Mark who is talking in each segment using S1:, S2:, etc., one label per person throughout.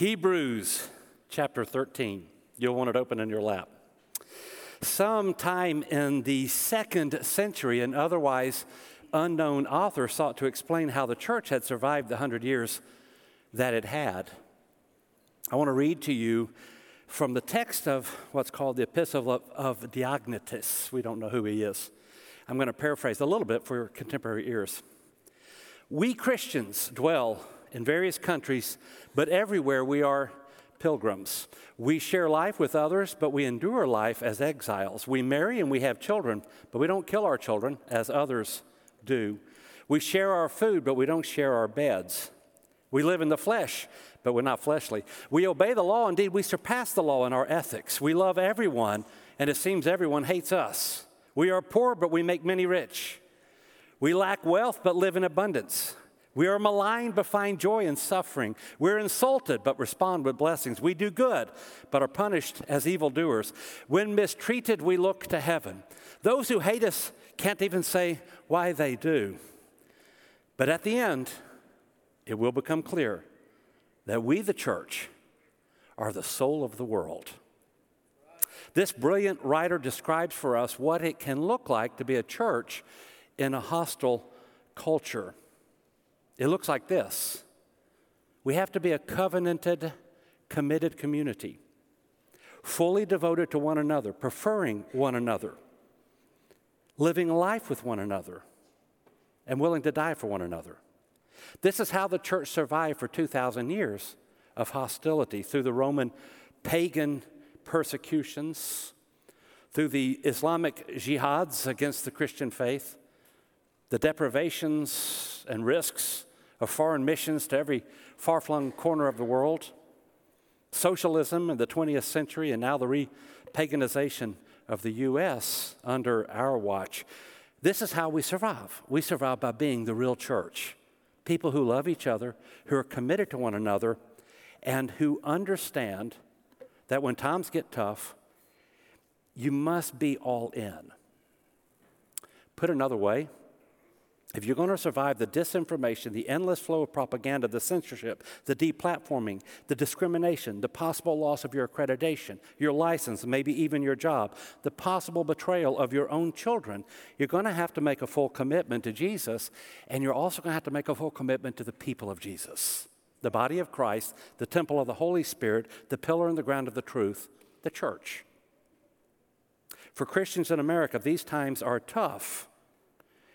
S1: Hebrews chapter 13. You'll want it open in your lap. Sometime in the second century, an otherwise unknown author sought to explain how the church had survived the hundred years that it had. I want to read to you from the text of what's called the Epistle of, of Diognetus. We don't know who he is. I'm going to paraphrase a little bit for your contemporary ears. We Christians dwell in various countries, but everywhere we are pilgrims. We share life with others, but we endure life as exiles. We marry and we have children, but we don't kill our children as others do. We share our food, but we don't share our beds. We live in the flesh, but we're not fleshly. We obey the law. Indeed, we surpass the law in our ethics. We love everyone, and it seems everyone hates us. We are poor, but we make many rich. We lack wealth, but live in abundance. We are maligned but find joy in suffering. We're insulted but respond with blessings. We do good but are punished as evildoers. When mistreated, we look to heaven. Those who hate us can't even say why they do. But at the end, it will become clear that we, the church, are the soul of the world. This brilliant writer describes for us what it can look like to be a church in a hostile culture. It looks like this we have to be a covenanted, committed community, fully devoted to one another, preferring one another, living life with one another, and willing to die for one another. This is how the church survived for 2,000 years of hostility through the Roman pagan persecutions, through the Islamic jihads against the Christian faith, the deprivations and risks of foreign missions to every far flung corner of the world, socialism in the 20th century, and now the repaganization of the U.S. under our watch. This is how we survive. We survive by being the real church people who love each other, who are committed to one another, and who understand that when times get tough, you must be all in. Put another way, if you're going to survive the disinformation, the endless flow of propaganda, the censorship, the deplatforming, the discrimination, the possible loss of your accreditation, your license, maybe even your job, the possible betrayal of your own children, you're going to have to make a full commitment to Jesus, and you're also going to have to make a full commitment to the people of Jesus, the body of Christ, the temple of the Holy Spirit, the pillar and the ground of the truth, the church. For Christians in America, these times are tough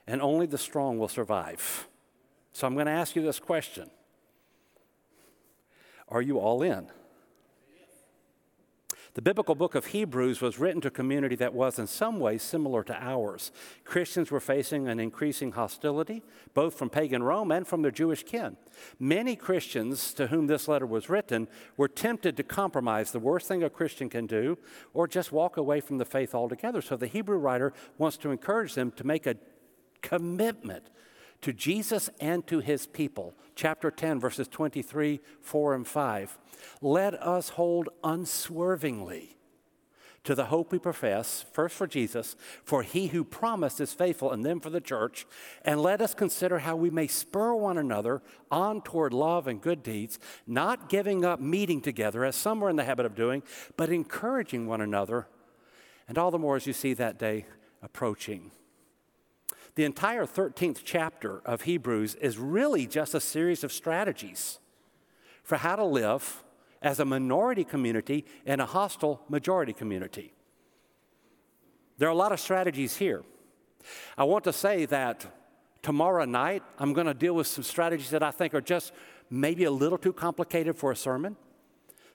S1: and only the strong will survive. So I'm going to ask you this question Are you all in? The biblical book of Hebrews was written to a community that was in some ways similar to ours. Christians were facing an increasing hostility, both from pagan Rome and from their Jewish kin. Many Christians to whom this letter was written were tempted to compromise, the worst thing a Christian can do, or just walk away from the faith altogether. So the Hebrew writer wants to encourage them to make a commitment to Jesus and to his people. Chapter 10, verses 23, 4, and 5. Let us hold unswervingly to the hope we profess, first for Jesus, for he who promised is faithful, and then for the church. And let us consider how we may spur one another on toward love and good deeds, not giving up meeting together, as some are in the habit of doing, but encouraging one another, and all the more as you see that day approaching. The entire 13th chapter of Hebrews is really just a series of strategies for how to live as a minority community in a hostile majority community. There are a lot of strategies here. I want to say that tomorrow night I'm going to deal with some strategies that I think are just maybe a little too complicated for a sermon.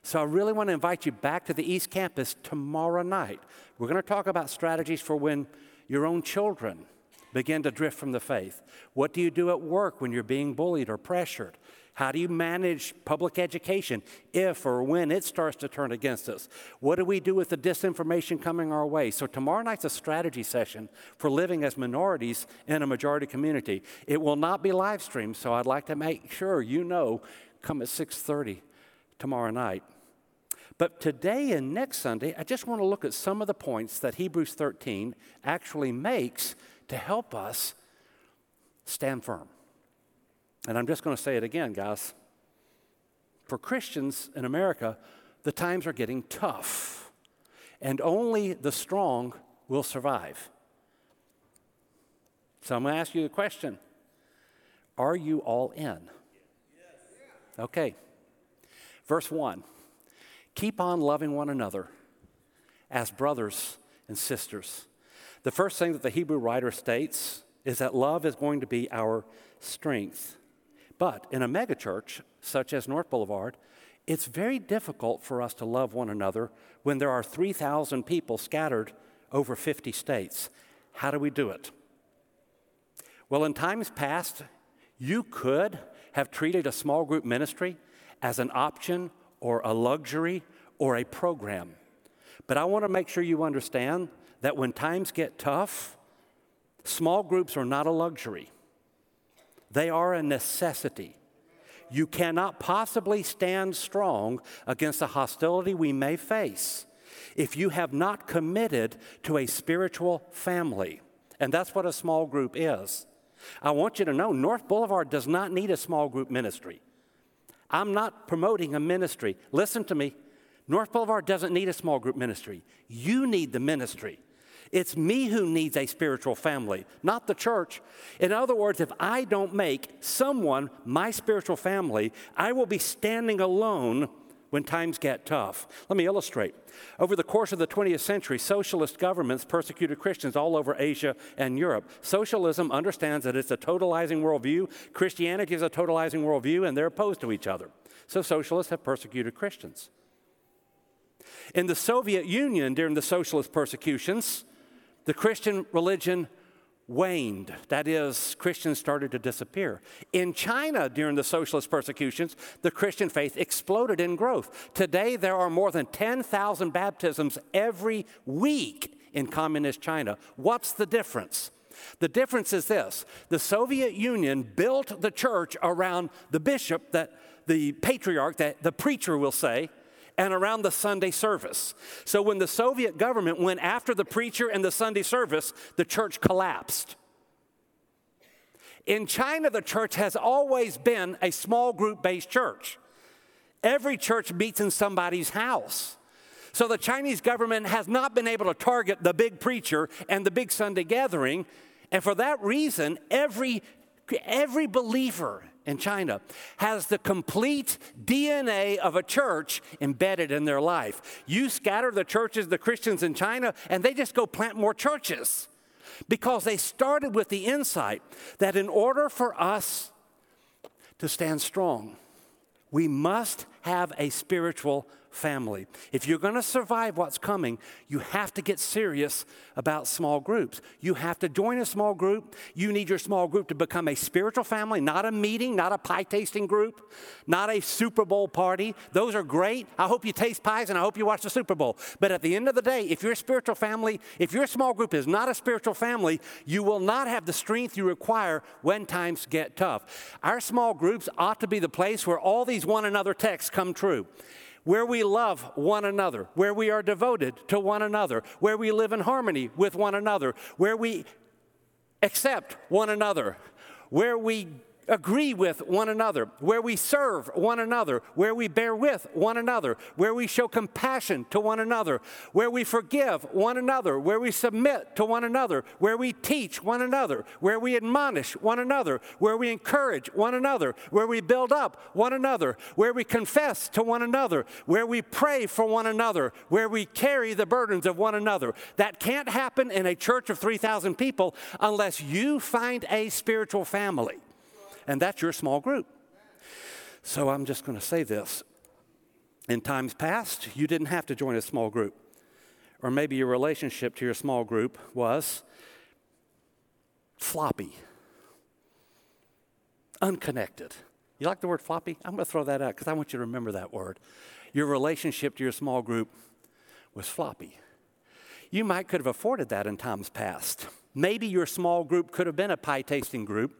S1: So I really want to invite you back to the East Campus tomorrow night. We're going to talk about strategies for when your own children begin to drift from the faith? What do you do at work when you're being bullied or pressured? How do you manage public education if or when it starts to turn against us? What do we do with the disinformation coming our way? So tomorrow night's a strategy session for living as minorities in a majority community. It will not be live streamed, so I'd like to make sure you know come at 6:30 tomorrow night. But today and next Sunday, I just want to look at some of the points that Hebrews 13 actually makes to help us stand firm. And I'm just going to say it again, guys. for Christians in America, the times are getting tough, and only the strong will survive. So I'm going to ask you a question Are you all in? Okay. Verse 1 Keep on loving one another as brothers and sisters. The first thing that the Hebrew writer states is that love is going to be our strength. But in a megachurch such as North Boulevard, it's very difficult for us to love one another when there are 3,000 people scattered over 50 states. How do we do it? Well, in times past, you could have treated a small group ministry as an option or a luxury or a program. But I want to make sure you understand that when times get tough, small groups are not a luxury. They are a necessity. You cannot possibly stand strong against the hostility we may face if you have not committed to a spiritual family. And that's what a small group is. I want you to know North Boulevard does not need a small group ministry. I'm not promoting a ministry. Listen to me. North Boulevard doesn't need a small group ministry. You need the ministry. It's me who needs a spiritual family, not the church. In other words, if I don't make someone my spiritual family, I will be standing alone when times get tough. Let me illustrate. Over the course of the 20th century, socialist governments persecuted Christians all over Asia and Europe. Socialism understands that it's a totalizing worldview, Christianity is a totalizing worldview, and they're opposed to each other. So socialists have persecuted Christians. In the Soviet Union, during the socialist persecutions, the Christian religion waned. That is, Christians started to disappear. In China, during the socialist persecutions, the Christian faith exploded in growth. Today, there are more than 10,000 baptisms every week in communist China. What's the difference? The difference is this the Soviet Union built the church around the bishop, that the patriarch, that the preacher will say, and around the Sunday service. So when the Soviet government went after the preacher and the Sunday service, the church collapsed. In China, the church has always been a small group based church. Every church meets in somebody's house. So the Chinese government has not been able to target the big preacher and the big Sunday gathering. And for that reason, every, every believer in China has the complete DNA of a church embedded in their life. You scatter the churches, the Christians in China, and they just go plant more churches because they started with the insight that in order for us to stand strong, we must have a spiritual family. If you're going to survive what's coming, you have to get serious about small groups. You have to join a small group. You need your small group to become a spiritual family, not a meeting, not a pie tasting group, not a Super Bowl party. Those are great. I hope you taste pies and I hope you watch the Super Bowl. But at the end of the day, if your spiritual family, if your small group is not a spiritual family, you will not have the strength you require when times get tough. Our small groups ought to be the place where all these one another texts come true where we love one another, where we are devoted to one another, where we live in harmony with one another, where we accept one another, where we agree with one another, where we serve one another, where we bear with one another, where we show compassion to one another, where we forgive one another, where we submit to one another, where we teach one another, where we admonish one another, where we encourage one another, where we build up one another, where we confess to one another, where we pray for one another, where we carry the burdens of one another. That can't happen in a church of 3,000 people unless you find a spiritual family and that's your small group. So I'm just going to say this. In times past, you didn't have to join a small group. Or maybe your relationship to your small group was floppy, unconnected. You like the word floppy? I'm going to throw that out because I want you to remember that word. Your relationship to your small group was floppy. You might could have afforded that in times past. Maybe your small group could have been a pie tasting group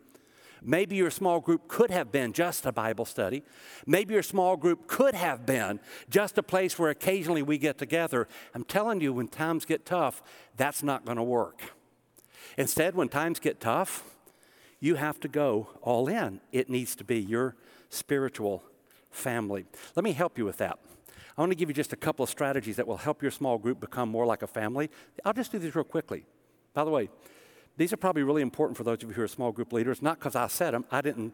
S1: Maybe your small group could have been just a Bible study. Maybe your small group could have been just a place where occasionally we get together. I'm telling you, when times get tough, that's not going to work. Instead, when times get tough, you have to go all in. It needs to be your spiritual family. Let me help you with that. I want to give you just a couple of strategies that will help your small group become more like a family. I'll just do these real quickly. By the way, these are probably really important for those of you who are small group leaders, not because I said them. I didn't,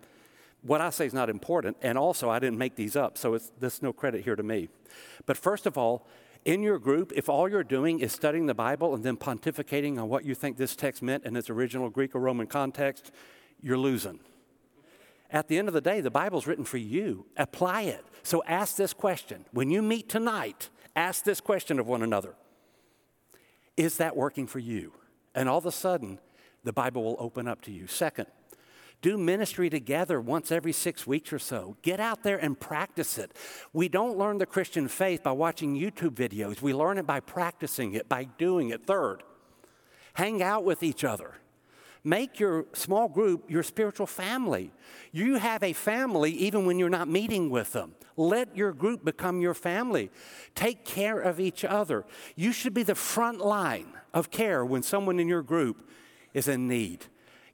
S1: what I say is not important, and also I didn't make these up, so it's, there's no credit here to me. But first of all, in your group, if all you're doing is studying the Bible and then pontificating on what you think this text meant in its original Greek or Roman context, you're losing. At the end of the day, the Bible's written for you. Apply it. So ask this question. When you meet tonight, ask this question of one another Is that working for you? And all of a sudden, the Bible will open up to you. Second, do ministry together once every six weeks or so. Get out there and practice it. We don't learn the Christian faith by watching YouTube videos, we learn it by practicing it, by doing it. Third, hang out with each other. Make your small group your spiritual family. You have a family even when you're not meeting with them. Let your group become your family. Take care of each other. You should be the front line of care when someone in your group is in need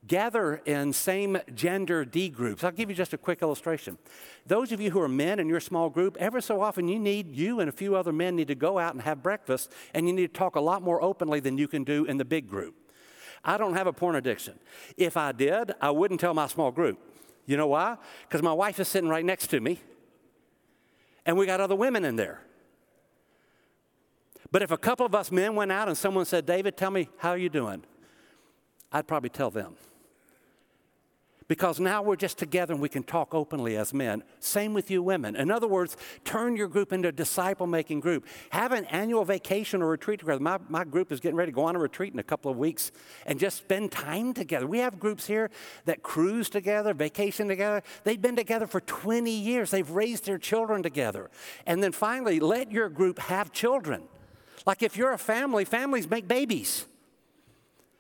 S1: gather in same gender D groups. I'll give you just a quick illustration. Those of you who are men in your small group, ever so often you need, you and a few other men need to go out and have breakfast, and you need to talk a lot more openly than you can do in the big group. I don't have a porn addiction. If I did, I wouldn't tell my small group. You know why? Because my wife is sitting right next to me, and we got other women in there. But if a couple of us men went out and someone said, David, tell me, how are you doing? I'd probably tell them because now we're just together and we can talk openly as men. Same with you women. In other words, turn your group into a disciple making group. Have an annual vacation or retreat together. My, my group is getting ready to go on a retreat in a couple of weeks and just spend time together. We have groups here that cruise together, vacation together. They've been together for 20 years, they've raised their children together. And then finally, let your group have children. Like if you're a family, families make babies.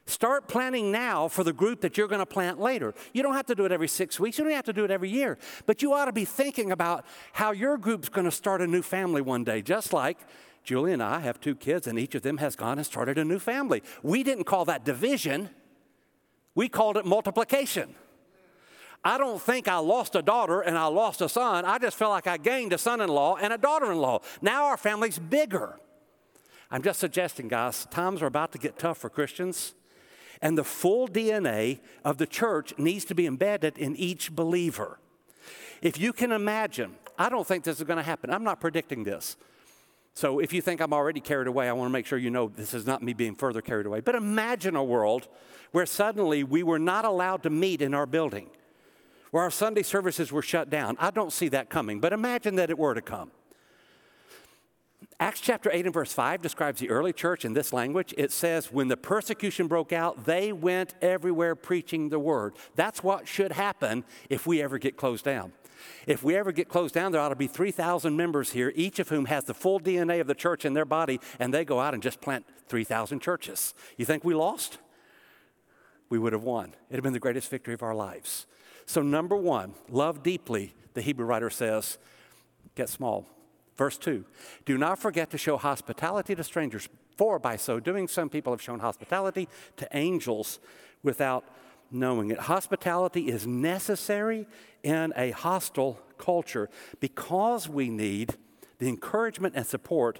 S1: Start planning now for the group that you're going to plant later. You don't have to do it every six weeks, you don't have to do it every year, but you ought to be thinking about how your group's going to start a new family one day, just like Julie and I have two kids, and each of them has gone and started a new family. We didn't call that division, we called it multiplication. I don't think I lost a daughter and I lost a son. I just felt like I gained a son in law and a daughter in law. Now our family's bigger. I'm just suggesting, guys, times are about to get tough for Christians. And the full DNA of the church needs to be embedded in each believer. If you can imagine, I don't think this is going to happen. I'm not predicting this. So if you think I'm already carried away, I want to make sure you know this is not me being further carried away. But imagine a world where suddenly we were not allowed to meet in our building, where our Sunday services were shut down. I don't see that coming, but imagine that it were to come. Acts chapter 8 and verse 5 describes the early church in this language. It says, When the persecution broke out, they went everywhere preaching the word. That's what should happen if we ever get closed down. If we ever get closed down, there ought to be 3,000 members here, each of whom has the full DNA of the church in their body, and they go out and just plant 3,000 churches. You think we lost? We would have won. It'd have been the greatest victory of our lives. So, number one, love deeply, the Hebrew writer says, get small. Verse 2 Do not forget to show hospitality to strangers, for by so doing, some people have shown hospitality to angels without knowing it. Hospitality is necessary in a hostile culture because we need the encouragement and support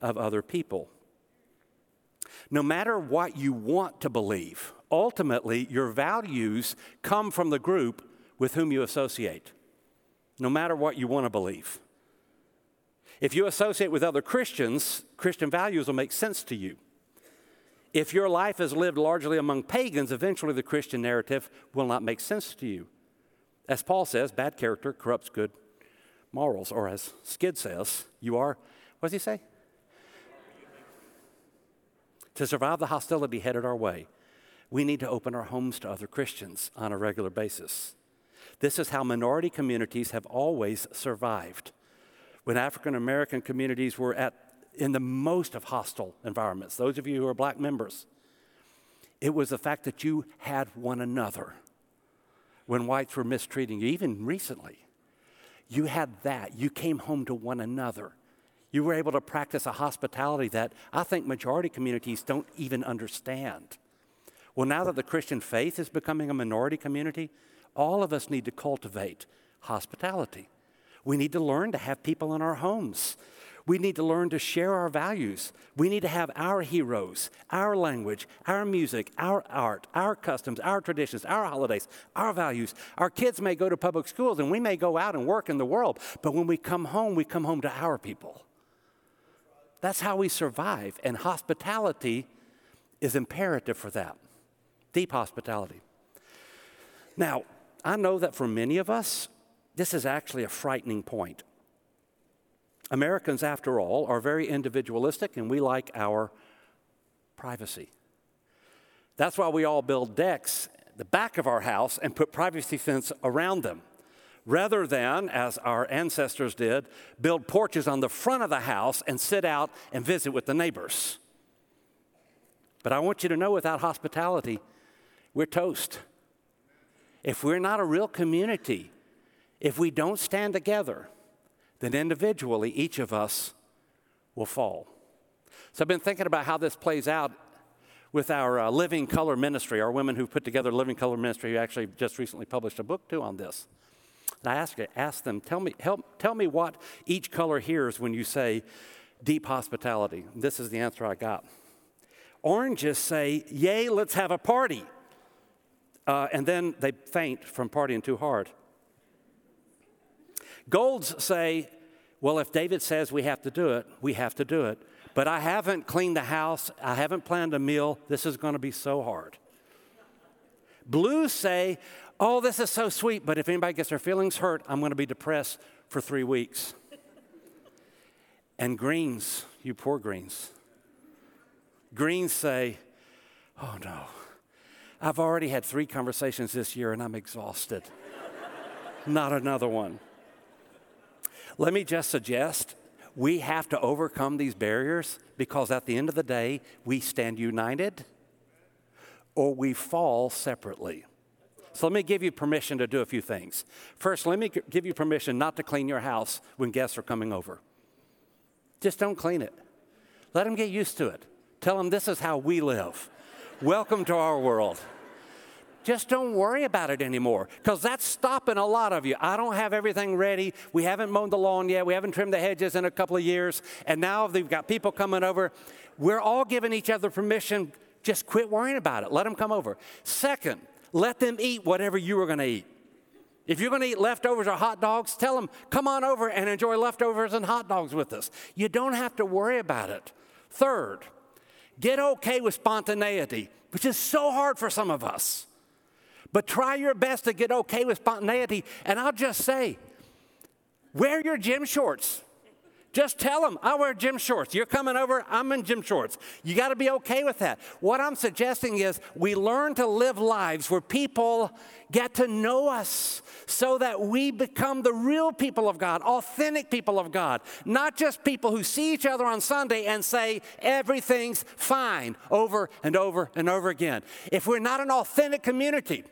S1: of other people. No matter what you want to believe, ultimately your values come from the group with whom you associate. No matter what you want to believe. If you associate with other Christians, Christian values will make sense to you. If your life is lived largely among pagans, eventually the Christian narrative will not make sense to you. As Paul says, bad character corrupts good morals. Or as Skid says, you are, what does he say? To survive the hostility headed our way, we need to open our homes to other Christians on a regular basis. This is how minority communities have always survived when African American communities were at in the most of hostile environments, those of you who are black members, it was the fact that you had one another when whites were mistreating you, even recently. You had that. You came home to one another. You were able to practice a hospitality that I think majority communities don't even understand. Well, now that the Christian faith is becoming a minority community, all of us need to cultivate hospitality. We need to learn to have people in our homes. We need to learn to share our values. We need to have our heroes, our language, our music, our art, our customs, our traditions, our holidays, our values. Our kids may go to public schools and we may go out and work in the world, but when we come home, we come home to our people. That's how we survive, and hospitality is imperative for that. Deep hospitality. Now, I know that for many of us, this is actually a frightening point. Americans, after all, are very individualistic and we like our privacy. That's why we all build decks the back of our house and put privacy fence around them rather than, as our ancestors did, build porches on the front of the house and sit out and visit with the neighbors. But I want you to know without hospitality, we're toast. If we're not a real community, if we don't stand together, then individually each of us will fall. So I've been thinking about how this plays out with our uh, Living Color Ministry, our women who put together Living Color Ministry, who actually just recently published a book too on this. And I asked, asked them, tell me, help, tell me what each color hears when you say deep hospitality. This is the answer I got. Oranges say, Yay, let's have a party. Uh, and then they faint from partying too hard. Golds say, well, if David says we have to do it, we have to do it. But I haven't cleaned the house, I haven't planned a meal. This is going to be so hard. Blues say, oh, this is so sweet, but if anybody gets their feelings hurt, I'm going to be depressed for three weeks. and greens, you poor greens, greens say, oh no, I've already had three conversations this year and I'm exhausted. Not another one. Let me just suggest we have to overcome these barriers because at the end of the day, we stand united or we fall separately. So let me give you permission to do a few things. First, let me give you permission not to clean your house when guests are coming over. Just don't clean it. Let them get used to it. Tell them this is how we live. Welcome to our world. Just don't worry about it anymore because that's stopping a lot of you. I don't have everything ready. We haven't mowed the lawn yet. We haven't trimmed the hedges in a couple of years. And now they've got people coming over. We're all giving each other permission. Just quit worrying about it. Let them come over. Second, let them eat whatever you are going to eat. If you're going to eat leftovers or hot dogs, tell them, come on over and enjoy leftovers and hot dogs with us. You don't have to worry about it. Third, get okay with spontaneity, which is so hard for some of us. But try your best to get okay with spontaneity. And I'll just say, wear your gym shorts. Just tell them, I wear gym shorts. You're coming over, I'm in gym shorts. You got to be okay with that. What I'm suggesting is we learn to live lives where people get to know us so that we become the real people of God, authentic people of God, not just people who see each other on Sunday and say everything's fine over and over and over again. If we're not an authentic community,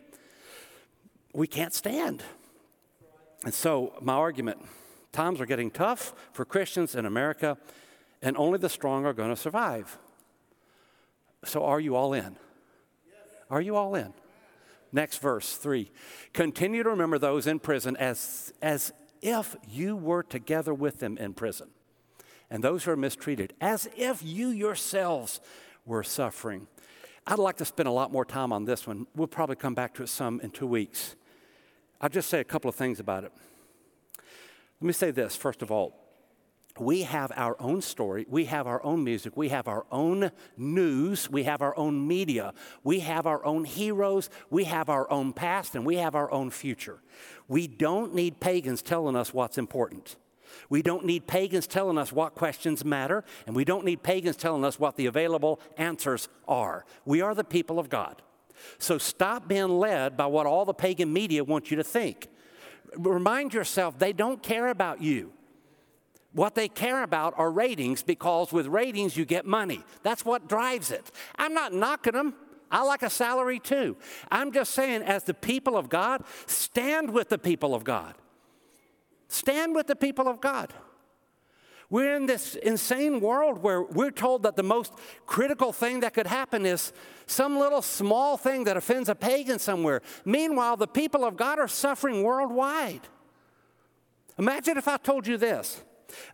S1: we can't stand. And so, my argument times are getting tough for Christians in America, and only the strong are going to survive. So, are you all in? Are you all in? Next verse, three. Continue to remember those in prison as, as if you were together with them in prison, and those who are mistreated, as if you yourselves were suffering. I'd like to spend a lot more time on this one. We'll probably come back to it some in two weeks. I'll just say a couple of things about it. Let me say this, first of all. We have our own story. We have our own music. We have our own news. We have our own media. We have our own heroes. We have our own past and we have our own future. We don't need pagans telling us what's important. We don't need pagans telling us what questions matter, and we don't need pagans telling us what the available answers are. We are the people of God. So stop being led by what all the pagan media want you to think. Remind yourself they don't care about you. What they care about are ratings because with ratings you get money. That's what drives it. I'm not knocking them. I like a salary too. I'm just saying, as the people of God, stand with the people of God. Stand with the people of God. We're in this insane world where we're told that the most critical thing that could happen is some little small thing that offends a pagan somewhere. Meanwhile, the people of God are suffering worldwide. Imagine if I told you this.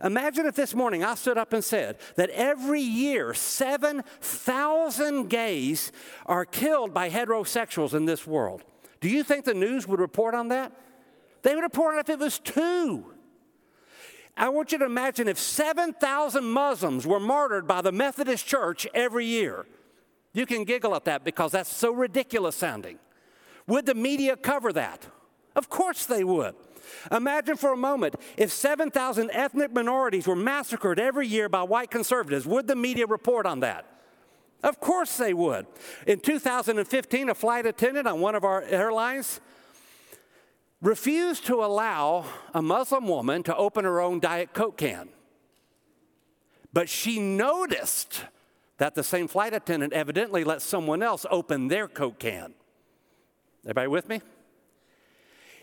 S1: Imagine if this morning I stood up and said that every year 7,000 gays are killed by heterosexuals in this world. Do you think the news would report on that? They would report on it if it was two. I want you to imagine if 7,000 Muslims were martyred by the Methodist Church every year. You can giggle at that because that's so ridiculous sounding. Would the media cover that? Of course they would. Imagine for a moment if 7,000 ethnic minorities were massacred every year by white conservatives. Would the media report on that? Of course they would. In 2015, a flight attendant on one of our airlines refused to allow a Muslim woman to open her own Diet Coke can. But she noticed that the same flight attendant evidently let someone else open their Coke can. Everybody with me?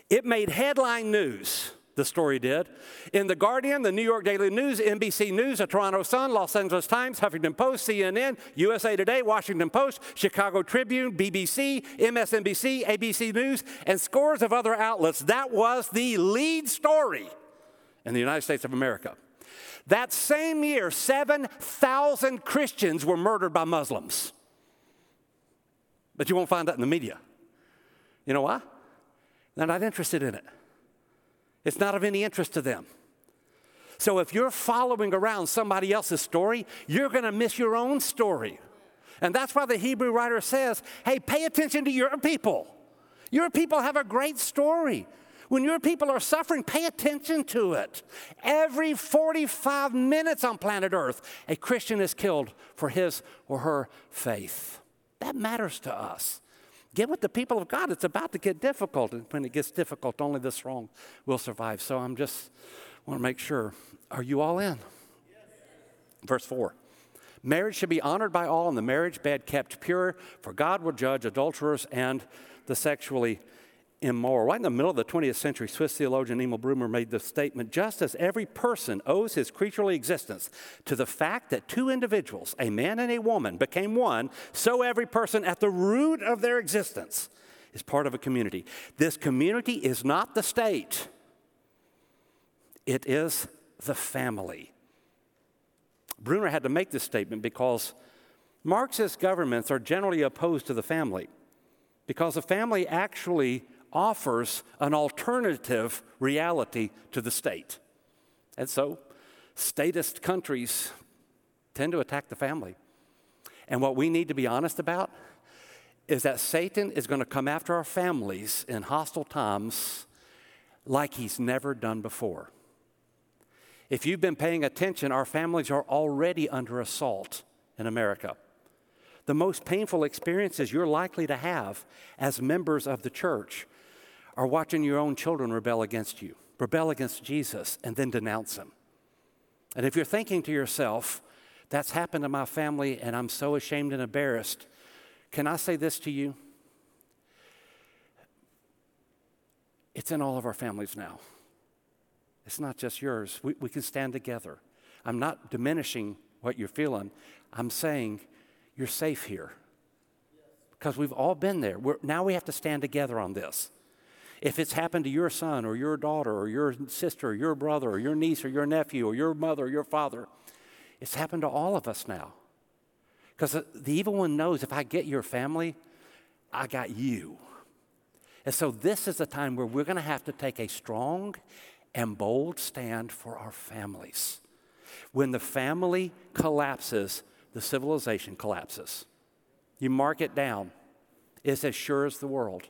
S1: It made headline news, the story did. In The Guardian, the New York Daily News, NBC News, the Toronto Sun, Los Angeles Times, Huffington Post, CNN, USA Today, Washington Post, Chicago Tribune, BBC, MSNBC, ABC News, and scores of other outlets. That was the lead story in the United States of America. That same year, 7,000 Christians were murdered by Muslims. But you won't find that in the media. You know why? They're not interested in it. It's not of any interest to them. So if you're following around somebody else's story, you're going to miss your own story. And that's why the Hebrew writer says, hey, pay attention to your people. Your people have a great story. When your people are suffering, pay attention to it. Every 45 minutes on planet Earth, a Christian is killed for his or her faith. That matters to us. Get with the people of God. It's about to get difficult. And when it gets difficult, only the strong will survive. So I'm just want to make sure. Are you all in? Verse 4. Marriage should be honored by all, and the marriage bed kept pure, for God will judge adulterers and the sexually immoral. Right in the middle of the 20th century, Swiss theologian Emil Brunner made the statement just as every person owes his creaturely existence to the fact that two individuals, a man and a woman, became one, so every person at the root of their existence is part of a community. This community is not the state, it is the family. Brunner had to make this statement because Marxist governments are generally opposed to the family because the family actually offers an alternative reality to the state. And so, statist countries tend to attack the family. And what we need to be honest about is that Satan is going to come after our families in hostile times like he's never done before. If you've been paying attention, our families are already under assault in America. The most painful experiences you're likely to have as members of the church are watching your own children rebel against you, rebel against Jesus, and then denounce him. And if you're thinking to yourself, that's happened to my family and I'm so ashamed and embarrassed, can I say this to you? It's in all of our families now. It's not just yours. We, we can stand together. I'm not diminishing what you're feeling. I'm saying you're safe here because we've all been there. We're, now we have to stand together on this. If it's happened to your son or your daughter or your sister or your brother or your niece or your nephew or your mother or your father, it's happened to all of us now. Because the evil one knows if I get your family, I got you. And so this is a time where we're going to have to take a strong and bold stand for our families. When the family collapses, the civilization collapses. You mark it down, it's as sure as the world.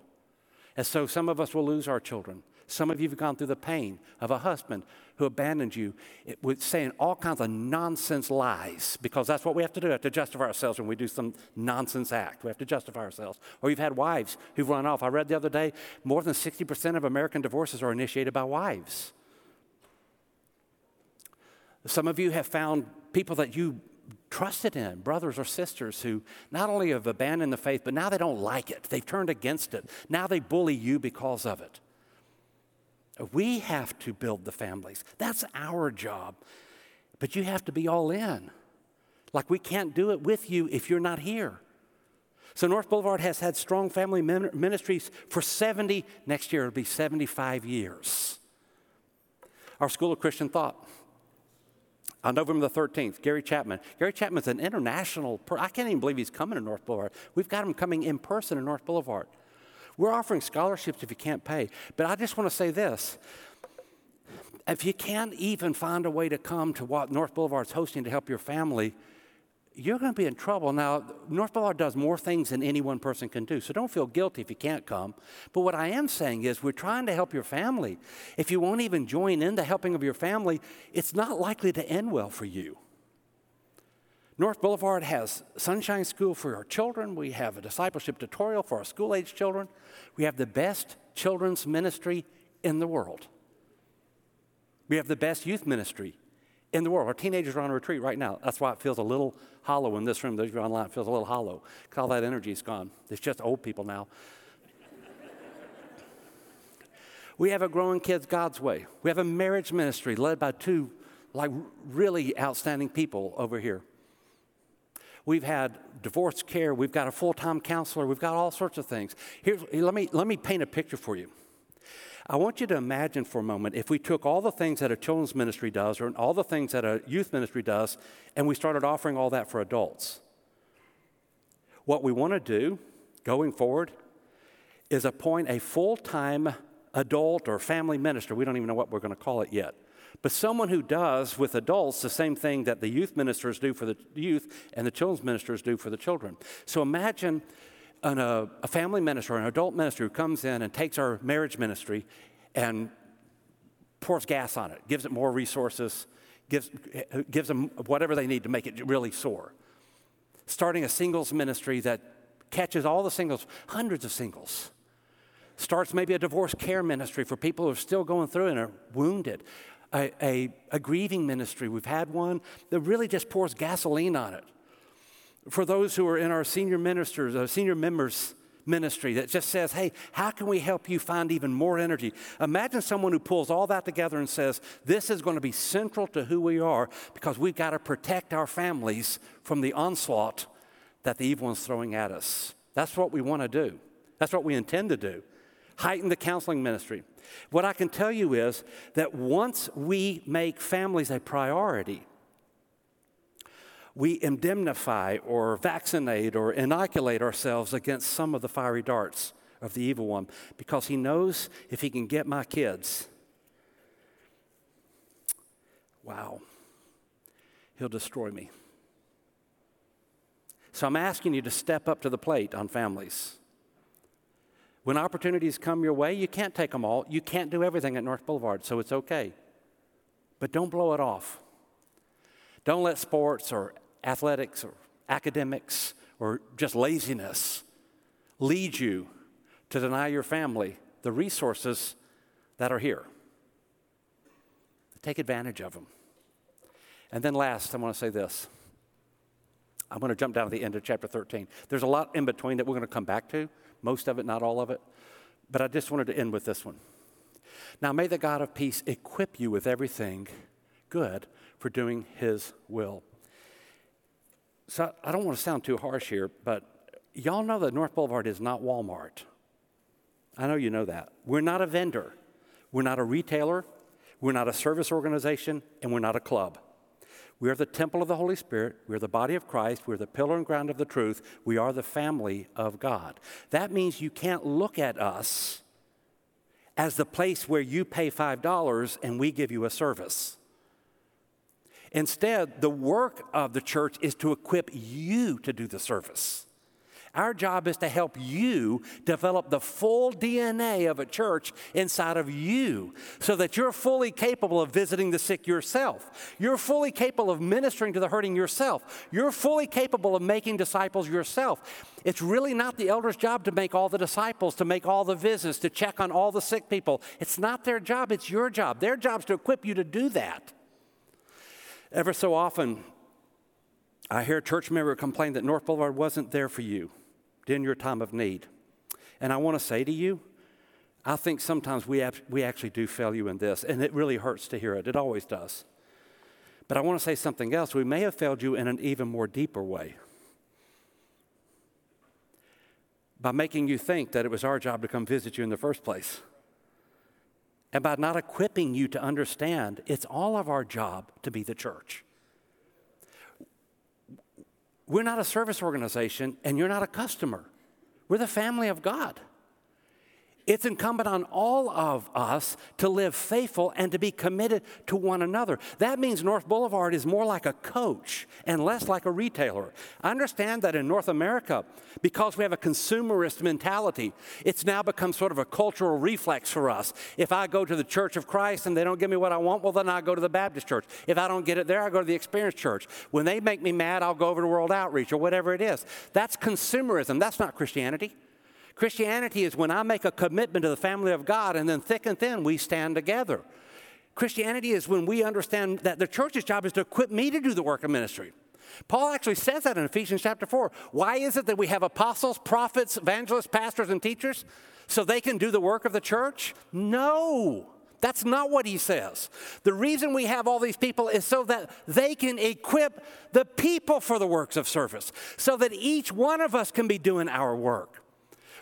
S1: And so some of us will lose our children. Some of you have gone through the pain of a husband who abandoned you with saying all kinds of nonsense lies because that's what we have to do. We have to justify ourselves when we do some nonsense act. We have to justify ourselves. Or you've had wives who've run off. I read the other day more than 60% of American divorces are initiated by wives. Some of you have found people that you trusted in, brothers or sisters who not only have abandoned the faith, but now they don't like it. They've turned against it. Now they bully you because of it. We have to build the families. That's our job. But you have to be all in. Like we can't do it with you if you're not here. So North Boulevard has had strong family ministries for 70, next year it'll be 75 years. our School of Christian Thought. On November the 13th, Gary Chapman. Gary Chapman's an international, per- I can't even believe he's coming to North Boulevard. We've got him coming in person to North Boulevard. We're offering scholarships if you can't pay. But I just want to say this if you can't even find a way to come to what North Boulevard's hosting to help your family, you're going to be in trouble. Now, North Boulevard does more things than any one person can do, so don't feel guilty if you can't come. But what I am saying is, we're trying to help your family. If you won't even join in the helping of your family, it's not likely to end well for you. North Boulevard has Sunshine School for our children. We have a discipleship tutorial for our school age children. We have the best children's ministry in the world. We have the best youth ministry in the world. Our teenagers are on a retreat right now. That's why it feels a little hollow in this room. Those of you online, it feels a little hollow because all that energy is gone. It's just old people now. we have a growing kids God's way. We have a marriage ministry led by two like really outstanding people over here. We've had divorce care. We've got a full-time counselor. We've got all sorts of things. Here, let me let me paint a picture for you. I want you to imagine for a moment if we took all the things that a children's ministry does or all the things that a youth ministry does and we started offering all that for adults. What we want to do going forward is appoint a full time adult or family minister. We don't even know what we're going to call it yet. But someone who does with adults the same thing that the youth ministers do for the youth and the children's ministers do for the children. So imagine an, a, a family minister, an adult minister who comes in and takes our marriage ministry and pours gas on it, gives it more resources, gives, gives them whatever they need to make it really soar. Starting a singles ministry that catches all the singles, hundreds of singles. Starts maybe a divorce care ministry for people who are still going through and are wounded. A, a, a grieving ministry, we've had one that really just pours gasoline on it for those who are in our senior ministers, uh, senior members ministry that just says, hey, how can we help you find even more energy? Imagine someone who pulls all that together and says, this is going to be central to who we are because we've got to protect our families from the onslaught that the evil one's throwing at us. That's what we want to do. That's what we intend to do. Heighten the counseling ministry. What I can tell you is that once we make families a priority, we indemnify or vaccinate or inoculate ourselves against some of the fiery darts of the evil one because he knows if he can get my kids, wow, he'll destroy me. So I'm asking you to step up to the plate on families. When opportunities come your way, you can't take them all. You can't do everything at North Boulevard, so it's okay. But don't blow it off. Don't let sports or athletics or academics or just laziness lead you to deny your family the resources that are here. Take advantage of them. And then, last, I want to say this. I'm going to jump down to the end of chapter 13. There's a lot in between that we're going to come back to, most of it, not all of it. But I just wanted to end with this one. Now, may the God of peace equip you with everything good for doing his will. So I don't want to sound too harsh here, but y'all know that North Boulevard is not Walmart. I know you know that. We're not a vendor, we're not a retailer, we're not a service organization, and we're not a club. We are the temple of the Holy Spirit. We're the body of Christ. We're the pillar and ground of the truth. We are the family of God. That means you can't look at us as the place where you pay $5 and we give you a service. Instead, the work of the church is to equip you to do the service. Our job is to help you develop the full DNA of a church inside of you so that you're fully capable of visiting the sick yourself. You're fully capable of ministering to the hurting yourself. You're fully capable of making disciples yourself. It's really not the elder's job to make all the disciples, to make all the visits, to check on all the sick people. It's not their job, it's your job. Their job is to equip you to do that. Ever so often, I hear a church member complain that North Boulevard wasn't there for you in your time of need. And I want to say to you, I think sometimes we, have, we actually do fail you in this, and it really hurts to hear it. It always does. But I want to say something else. We may have failed you in an even more deeper way by making you think that it was our job to come visit you in the first place. And by not equipping you to understand, it's all of our job to be the church. We're not a service organization, and you're not a customer. We're the family of God. It's incumbent on all of us to live faithful and to be committed to one another. That means North Boulevard is more like a coach and less like a retailer. I understand that in North America, because we have a consumerist mentality, it's now become sort of a cultural reflex for us. If I go to the Church of Christ and they don't give me what I want, well, then I go to the Baptist church. If I don't get it there, I go to the Experience Church. When they make me mad, I'll go over to World Outreach or whatever it is. That's consumerism. That's not Christianity. Christianity is when I make a commitment to the family of God and then thick and thin we stand together. Christianity is when we understand that the church's job is to equip me to do the work of ministry. Paul actually says that in Ephesians chapter 4. Why is it that we have apostles, prophets, evangelists, pastors, and teachers? So they can do the work of the church? No. That's not what he says. The reason we have all these people is so that they can equip the people for the works of service, so that each one of us can be doing our work.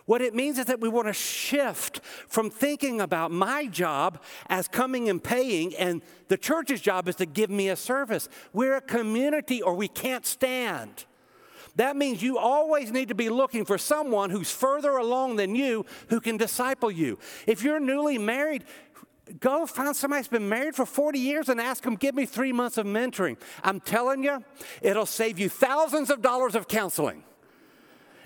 S1: What it means is that we want to shift from thinking about my job as coming and paying, and the church's job is to give me a service. We're a community, or we can't stand. That means you always need to be looking for someone who's further along than you who can disciple you. If you're newly married, go find somebody who's been married for 40 years and ask them, give me three months of mentoring. I'm telling you, it'll save you thousands of dollars of counseling.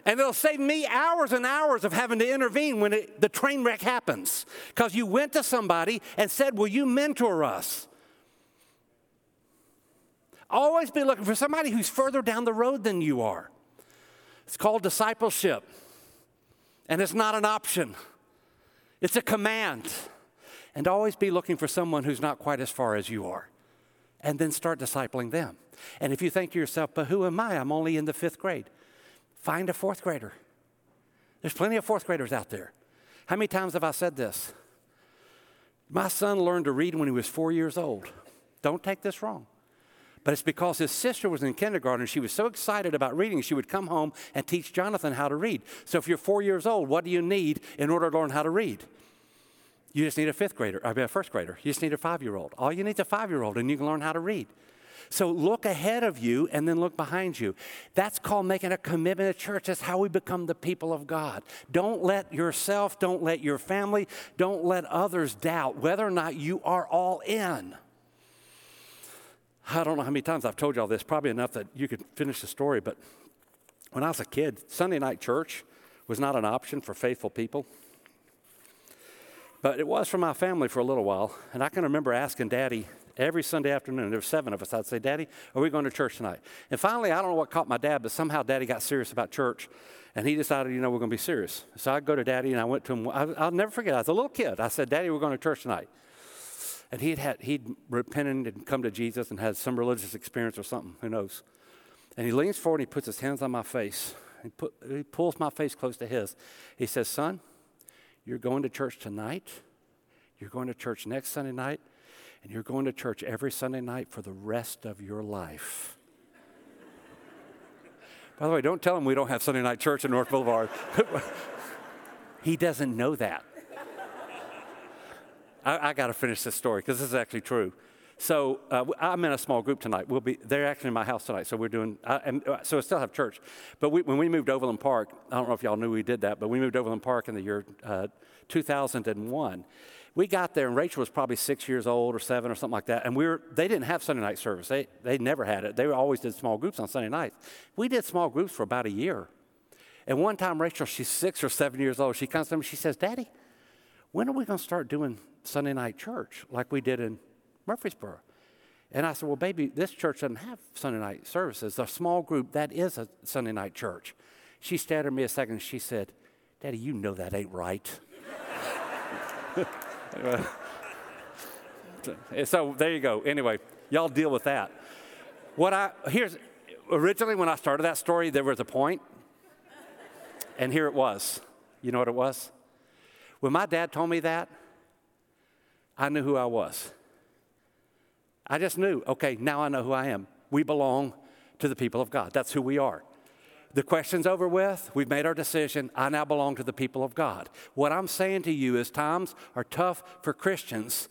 S1: And it'll save me hours and hours of having to intervene when it, the train wreck happens. Because you went to somebody and said, Will you mentor us? Always be looking for somebody who's further down the road than you are. It's called discipleship. And it's not an option, it's a command. And always be looking for someone who's not quite as far as you are. And then start discipling them. And if you think to yourself, but who am I? I'm only in the fifth grade. Find a fourth grader. There's plenty of fourth graders out there. How many times have I said this? My son learned to read when he was four years old. Don't take this wrong. But it's because his sister was in kindergarten and she was so excited about reading, she would come home and teach Jonathan how to read. So if you're four years old, what do you need in order to learn how to read? You just need a fifth grader, I mean a first grader. You just need a five year old. All you need is a five year old and you can learn how to read. So look ahead of you and then look behind you. That's called making a commitment to church. That's how we become the people of God. Don't let yourself, don't let your family, don't let others doubt whether or not you are all in. I don't know how many times I've told you all this, probably enough that you could finish the story, but when I was a kid, Sunday night church was not an option for faithful people. But it was for my family for a little while. And I can remember asking Daddy, every Sunday afternoon. There were seven of us. I'd say, Daddy, are we going to church tonight? And finally, I don't know what caught my dad, but somehow Daddy got serious about church. And he decided, you know, we're going to be serious. So I go to Daddy and I went to him. I, will never forget. I was a little kid. I said, Daddy, we're going to church tonight. And he'd had he'd repented and come to Jesus and had some religious experience or something. Who knows? And he leans forward and he puts his hands on my face. He, put, he pulls my face close to his. He says, Son, you're going to church tonight. You're going to church next Sunday night and you're going to church every Sunday night for the rest of your life. By the way, don't tell him we don't have Sunday night church in North Boulevard. he doesn't know that. I, I got to finish this story because this is actually true. So uh, I'm in a small group tonight. We'll be they're actually in my house tonight. So we're doing. And, uh, so I still have church, but we, when we moved Overland Park, I don't know if y'all knew we did that, but we moved Overland Park in the year uh, 2001 we got there and Rachel was probably six years old or seven or something like that. And we were, they didn't have Sunday night service. They, they never had it. They always did small groups on Sunday nights. We did small groups for about a year. And one time, Rachel, she's six or seven years old, she comes to me, she says, Daddy, when are we going to start doing Sunday night church like we did in Murfreesboro? And I said, Well, baby, this church doesn't have Sunday night services. A small group, that is a Sunday night church. She stared at me a second and she said, Daddy, you know that ain't right. so there you go. Anyway, y'all deal with that. What I here's originally when I started that story, there was a point, and here it was. You know what it was? When my dad told me that, I knew who I was. I just knew, okay, now I know who I am. We belong to the people of God. That's who we are. The question's over with. We've made our decision. I now belong to the people of God. What I'm saying to you is times are tough for Christians,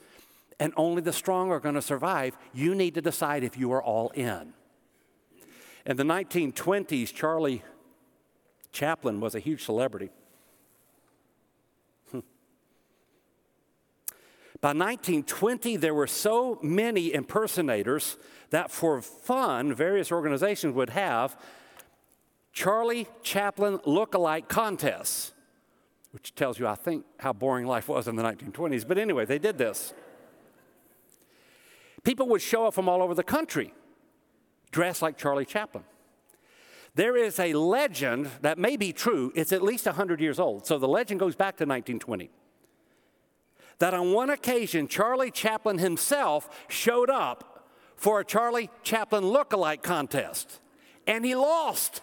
S1: and only the strong are going to survive. You need to decide if you are all in. In the 1920s, Charlie Chaplin was a huge celebrity. Hmm. By 1920, there were so many impersonators that for fun, various organizations would have Charlie Chaplin look-alike contests, which tells you, I think, how boring life was in the 1920s. But anyway, they did this. People would show up from all over the country dressed like Charlie Chaplin. There is a legend that may be true, it's at least 100 years old. So the legend goes back to 1920. That on one occasion, Charlie Chaplin himself showed up for a Charlie Chaplin look-alike contest, and he lost.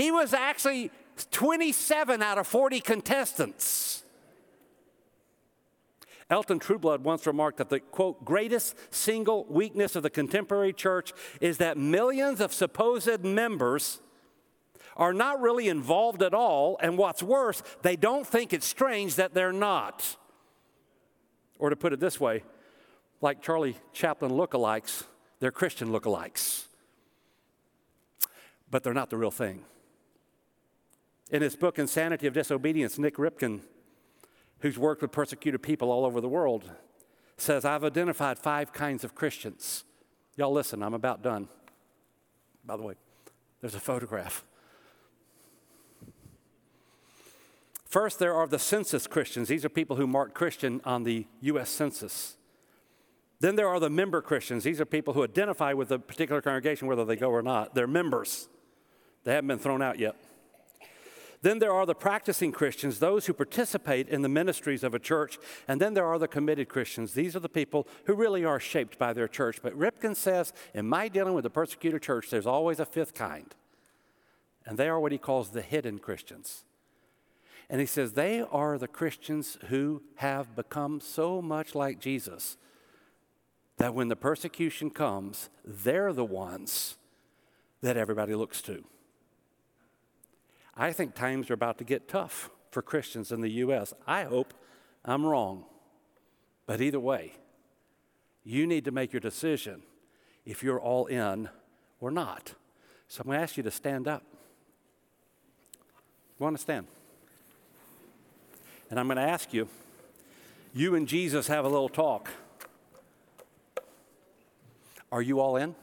S1: He was actually 27 out of 40 contestants. Elton Trueblood once remarked that the quote, greatest single weakness of the contemporary church is that millions of supposed members are not really involved at all, and what's worse, they don't think it's strange that they're not. Or to put it this way, like Charlie Chaplin lookalikes, they're Christian lookalikes, but they're not the real thing. In his book, Insanity of Disobedience, Nik Ripken, who's worked with persecuted people all over the world, says, I've identified five kinds of Christians. Y'all listen, I'm about done. By the way, there's a photograph. First, there are the census Christians. These are people who mark Christian on the U.S. Census. Then there are the member Christians. These are people who identify with a particular congregation, whether they go or not. They're members, they haven't been thrown out yet. Then there are the practicing Christians, those who participate in the ministries of a church. And then there are the committed Christians. These are the people who really are shaped by their church. But Ripken says, in my dealing with the persecuted church, there's always a fifth kind. And they are what he calls the hidden Christians. And he says, they are the Christians who have become so much like Jesus that when the persecution comes, they're the ones that everybody looks to. I think times are about to get tough for Christians in the U.S. I hope I'm wrong. But either way, you need to make your decision if you're all in or not. So I'm going to ask you to stand up. You want to stand? And I'm going to ask you, you and Jesus have a little talk. Are you all in?